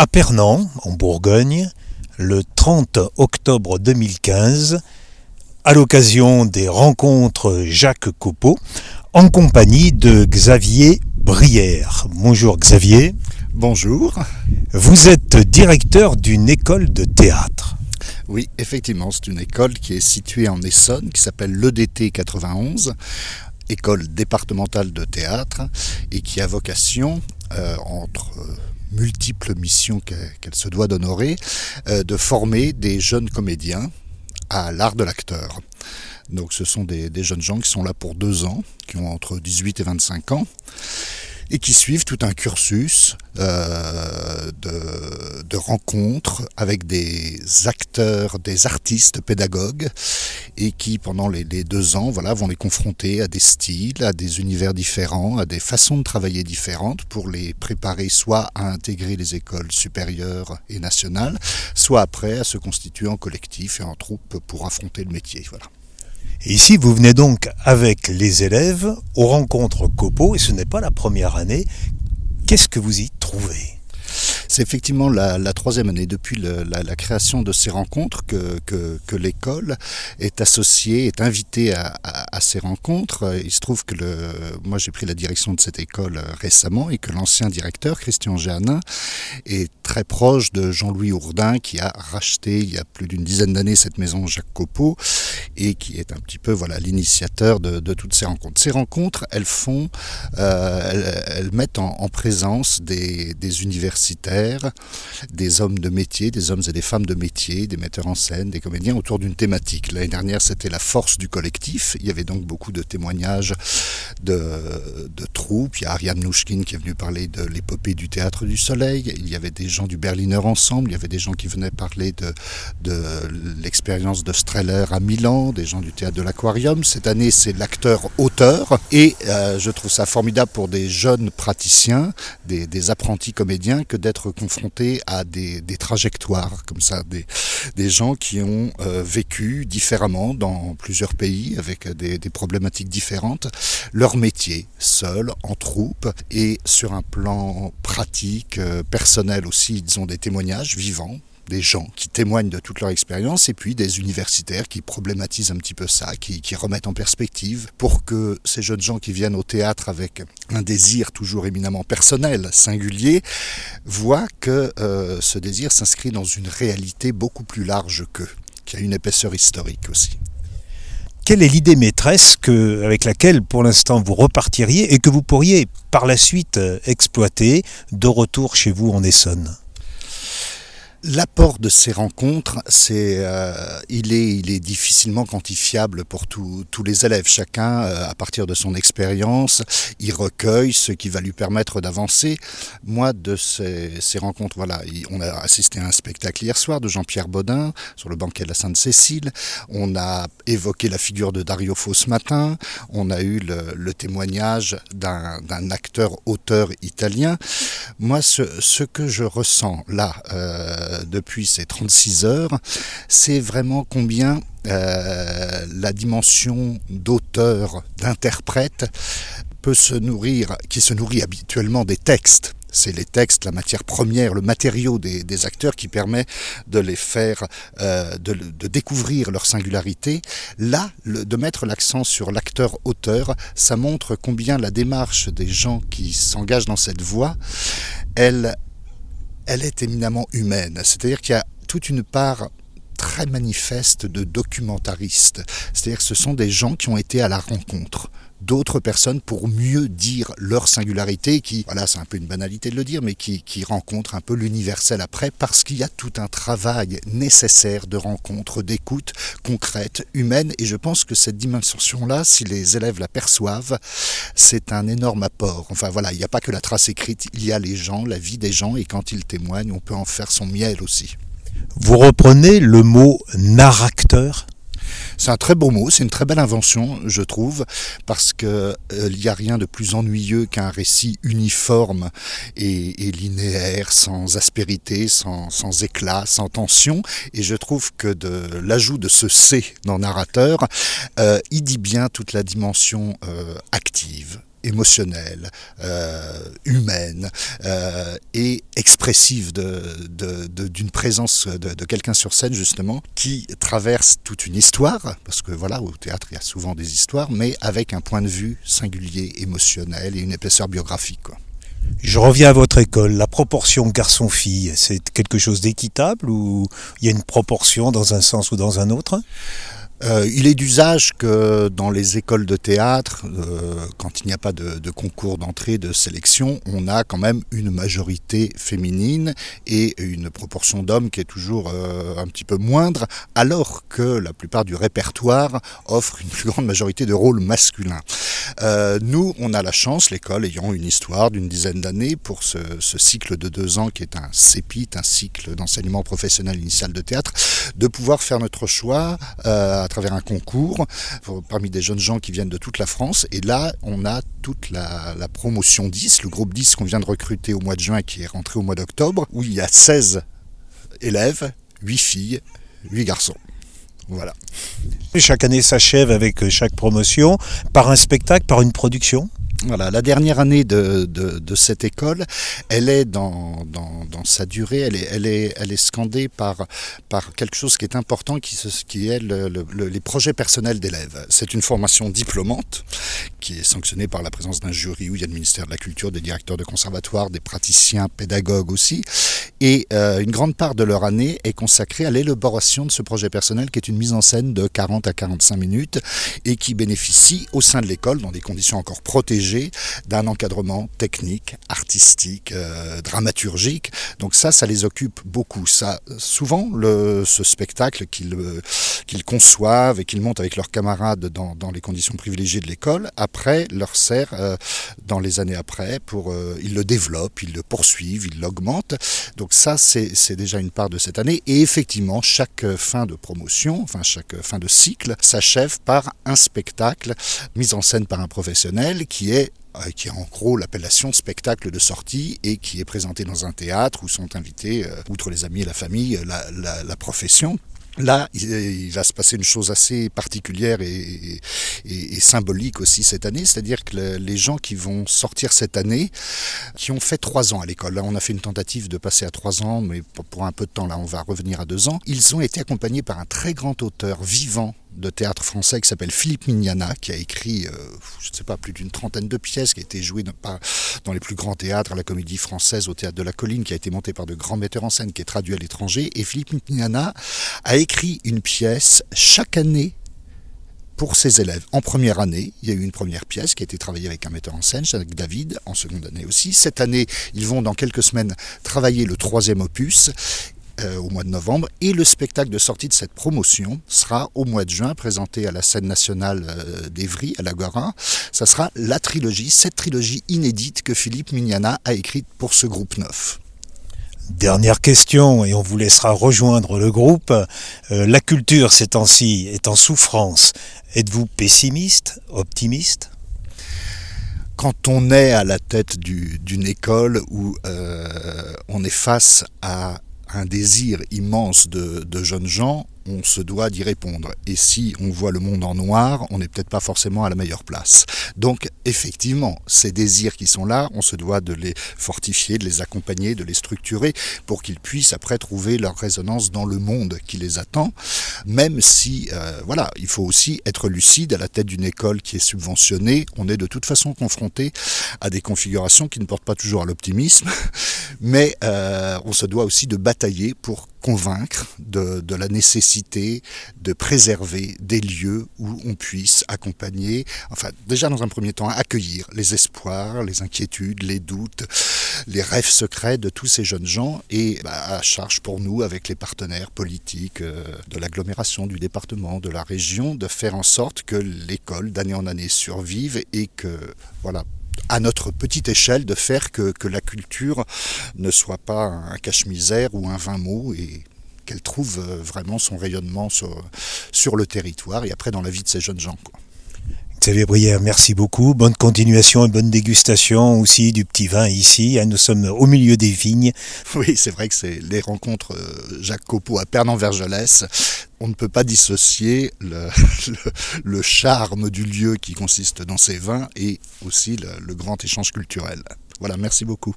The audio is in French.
à Pernan, en Bourgogne, le 30 octobre 2015, à l'occasion des rencontres Jacques Copeau, en compagnie de Xavier Brière. Bonjour Xavier. Bonjour. Vous êtes directeur d'une école de théâtre. Oui, effectivement, c'est une école qui est située en Essonne, qui s'appelle l'EDT 91, école départementale de théâtre, et qui a vocation, euh, entre euh, multiples missions qu'elle se doit d'honorer, euh, de former des jeunes comédiens à l'art de l'acteur. Donc ce sont des, des, jeunes gens qui sont là pour deux ans, qui ont entre 18 et 25 ans, et qui suivent tout un cursus euh, de, de, rencontres avec des acteurs, des artistes, pédagogues, et qui pendant les, les, deux ans voilà, vont les confronter à des styles, à des univers différents, à des façons de travailler différentes pour les préparer soit à intégrer les écoles supérieures et nationales, soit après à se constituer en collectif et en troupe pour affronter le métier. Voilà. Ici, vous venez donc avec les élèves aux rencontres COPO, et ce n'est pas la première année. Qu'est-ce que vous y trouvez? C'est effectivement la, troisième année depuis la, création de ces rencontres que, l'école est associée, est invitée à, ces rencontres. Il se trouve que moi j'ai pris la direction de cette école récemment et que l'ancien directeur, Christian Géanin, est très proche de Jean-Louis Ourdin qui a racheté il y a plus d'une dizaine d'années cette maison Jacques Copeau et qui est un petit peu voilà l'initiateur de, toutes ces rencontres. Ces rencontres, elles font, euh, elles, mettent en, en présence des, universitaires des hommes de métier, des hommes et des femmes de métier, des metteurs en scène, des comédiens autour d'une thématique. L'année dernière, c'était la force du collectif. Il y avait donc beaucoup de témoignages de Il y a Ariane Nouchkine qui est venu parler de l'épopée du théâtre du soleil. Il y avait des gens du Berliner Ensemble. Il y avait des gens qui venaient parler de, de l'expérience de Streller à Milan, des gens du théâtre de l'Aquarium. Cette année, c'est l'acteur-auteur. Et euh, je trouve ça formidable pour des jeunes praticiens, des, des apprentis comédiens, que d'être confrontés à des, des, trajectoires comme ça, des, des gens qui ont euh, vécu différemment dans plusieurs pays avec des, des, problématiques différentes, leur métier, seul, en troupe, et sur un plan pratique, euh, personnel aussi, ils ont des témoignages vivants des gens qui témoignent de toute leur expérience et puis des universitaires qui problématisent un petit peu ça, qui, qui, remettent en perspective pour que ces jeunes gens qui viennent au théâtre avec un désir toujours éminemment personnel, singulier, voient que euh, ce désir s'inscrit dans une réalité beaucoup plus large qu'eux, qui a une épaisseur historique aussi. Quelle est l'idée maîtresse avec laquelle pour l'instant vous repartiriez et que vous pourriez par la suite euh, exploiter de retour chez vous en Essonne? L'apport de ces rencontres, c'est, euh, il, est, il est difficilement quantifiable pour tous les élèves. Chacun, euh, à partir de son expérience, il recueille ce qui va lui permettre d'avancer. Moi, de ces, ces, rencontres, voilà, on a assisté à un spectacle hier soir de Jean-Pierre Baudin sur le banquet de la Sainte-Cécile. On a évoqué la figure de Dario Fo ce matin. On a eu le, le témoignage d'un acteur-auteur italien. Moi, ce, ce, que je ressens là, euh, depuis ces 36 heures, c'est vraiment combien euh, la dimension d'auteur, d'interprète peut se nourrir, qui se nourrit habituellement des textes c'est les textes, la matière première, le matériau des, acteurs qui permet de les faire, euh, de, découvrir leur singularité. Là, de mettre l'accent sur l'acteur-auteur, ça montre combien la démarche des gens qui s'engagent dans cette voie, elle elle est éminemment humaine. C'est-à-dire qu'il y a toute une part très manifeste de documentaristes. C'est-à-dire que ce sont des gens qui ont été à la rencontre d'autres personnes pour mieux dire leur singularité qui, voilà, c'est un peu une banalité de le dire, mais qui, qui un peu l'universel après parce qu'il y a tout un travail nécessaire de rencontre, d'écoute concrète, humaine. Et je pense que cette dimension-là, si les élèves la perçoivent, c'est un énorme apport. Enfin voilà, il n'y a pas que la trace écrite, il y a les gens, la vie des gens, et quand ils témoignent, on peut en faire son miel aussi. Vous reprenez le mot narrateur c'est un très beau mot, c'est une très belle invention, je trouve, parce que euh, il n'y a rien de plus ennuyeux qu'un récit uniforme et, linéaire, sans aspérité, sans, sans, éclat, sans tension. Et je trouve que de l'ajout de ce C dans narrateur, euh, il dit bien toute la dimension euh, active émotionnelle, euh, humaine euh, et expressive d'une présence de, quelqu'un sur scène justement qui traverse toute une histoire, parce que voilà, au théâtre il y a souvent des histoires, mais avec un point de vue singulier, émotionnel et une épaisseur biographique. Je reviens à votre école. La proportion garçon-fille, c'est quelque chose d'équitable ou il y a une proportion dans un sens ou dans un autre? Euh, il est d'usage que dans les écoles de théâtre, euh, quand il n'y a pas de, concours d'entrée, de sélection, on a quand même une majorité féminine et une proportion d'hommes qui est toujours euh, un petit peu moindre, alors que la plupart du répertoire offre une plus grande majorité de rôles masculins. Nous, on a la chance, l'école ayant une histoire d'une dizaine d'années pour ce, cycle de deux ans qui est un CEPIT, un cycle d'enseignement professionnel initial de théâtre, de pouvoir faire notre choix travers un concours parmi des jeunes gens qui viennent de toute la France. Et là, on a toute la, promotion 10, le groupe 10 qu'on vient de recruter au mois de juin qui est rentré au mois d'octobre, où il y a 16 élèves, 8 filles, 8 garçons. Voilà. Chaque année s'achève avec chaque promotion par un spectacle, par une production? Voilà, la dernière année de, de, cette école, elle est dans, dans, sa durée, elle est, scandée par, quelque chose qui est important, qui, est le, les projets personnels d'élèves. C'est une formation diplômante qui est sanctionnée par la présence d'un jury où il y a le ministère de la Culture, des directeurs de conservatoire, des praticiens, pédagogues aussi. Et euh, une grande part de leur année est consacrée à l'élaboration de ce projet personnel qui est une mise en scène de 40 à 45 minutes et qui bénéficie au sein de l'école, dans des conditions encore protégées, d'un encadrement technique, artistique, euh, dramaturgique. Donc ça, ça les occupe beaucoup. Ça, souvent, le, ce spectacle qu'ils qu'ils conçoivent et qu'ils montent avec leurs camarades dans, dans, les conditions privilégiées de l'école, après leur sert euh, dans les années après pour euh, ils le développent, ils le poursuivent, ils l'augmentent. Donc ça, c'est déjà une part de cette année. Et effectivement, chaque fin de promotion, enfin chaque fin de cycle, s'achève par un spectacle mis en scène par un professionnel qui est euh, qui est en gros l'appellation spectacle de sortie et qui est présenté dans un théâtre où sont invités, euh, outre les amis et la famille, la, profession. Là, il va se passer une chose assez particulière et, symbolique aussi cette année, c'est-à-dire que les gens qui vont sortir cette année, qui ont fait trois ans à l'école, là on a fait une tentative de passer à trois ans, mais pour un peu de temps là on va revenir à deux ans, ils ont été accompagnés par un très grand auteur vivant de théâtre français qui s'appelle Philippe Mignana, qui a écrit, euh, je ne sais pas, plus d'une trentaine de pièces, qui a été jouées dans les plus grands théâtres, à la Comédie Française, au Théâtre de la Colline, qui a été monté par de grands metteurs en scène, qui est traduit à l'étranger. Et Philippe Mignana a écrit une pièce chaque année pour ses élèves. En première année, il y a eu une première pièce qui a été travaillée avec un metteur en scène, avec David, en seconde année aussi. Cette année, ils vont dans quelques semaines travailler le troisième opus. Euh, au mois de novembre. Et le spectacle de sortie de cette promotion sera au mois de juin présenté à la scène nationale euh, d'Evry, à l'Agora. Ça sera la trilogie, cette trilogie inédite que Philippe Mignana a écrite pour ce groupe neuf. Dernière question, et on vous laissera rejoindre le groupe. Euh, la culture ces temps-ci est en souffrance. Êtes-vous pessimiste, optimiste? Quand on est à la tête d'une école où on est face à un désir immense de jeunes gens, on se doit d'y répondre. Et si on voit le monde en noir, on n'est peut-être pas forcément à la meilleure place. Donc effectivement, ces désirs qui sont là, on se doit de les fortifier, de les accompagner, de les structurer pour qu'ils puissent après trouver leur résonance dans le monde qui les attend. Même si, euh, voilà, il faut aussi être lucide à la tête d'une école qui est subventionnée. On est de toute façon confronté à des configurations qui ne portent pas toujours à l'optimisme, mais euh, on se doit aussi de batailler pour convaincre de, de, la nécessité de préserver des lieux où on puisse accompagner, enfin déjà dans un premier temps accueillir les espoirs, les inquiétudes, les doutes, les rêves secrets de tous ces jeunes gens et bah, à charge pour nous avec les partenaires politiques euh, de l'agglomération, du département, de la région, de faire en sorte que l'école d'année en année survive et que voilà à notre petite échelle, de faire que, la culture ne soit pas un cache-misère ou un vain mot et qu'elle trouve euh, vraiment son rayonnement sur, le territoire et après dans la vie de ces jeunes gens. Xavier Brière, merci beaucoup. Bonne continuation et bonne dégustation aussi du petit vin ici. Nous sommes au milieu des vignes. Oui, c'est vrai que c'est les rencontres euh, Jacques Copeau à Pernan-Vergelès. On ne peut pas dissocier le, le, charme du lieu qui consiste dans ces vins et aussi le, le grand échange culturel. Voilà, merci beaucoup.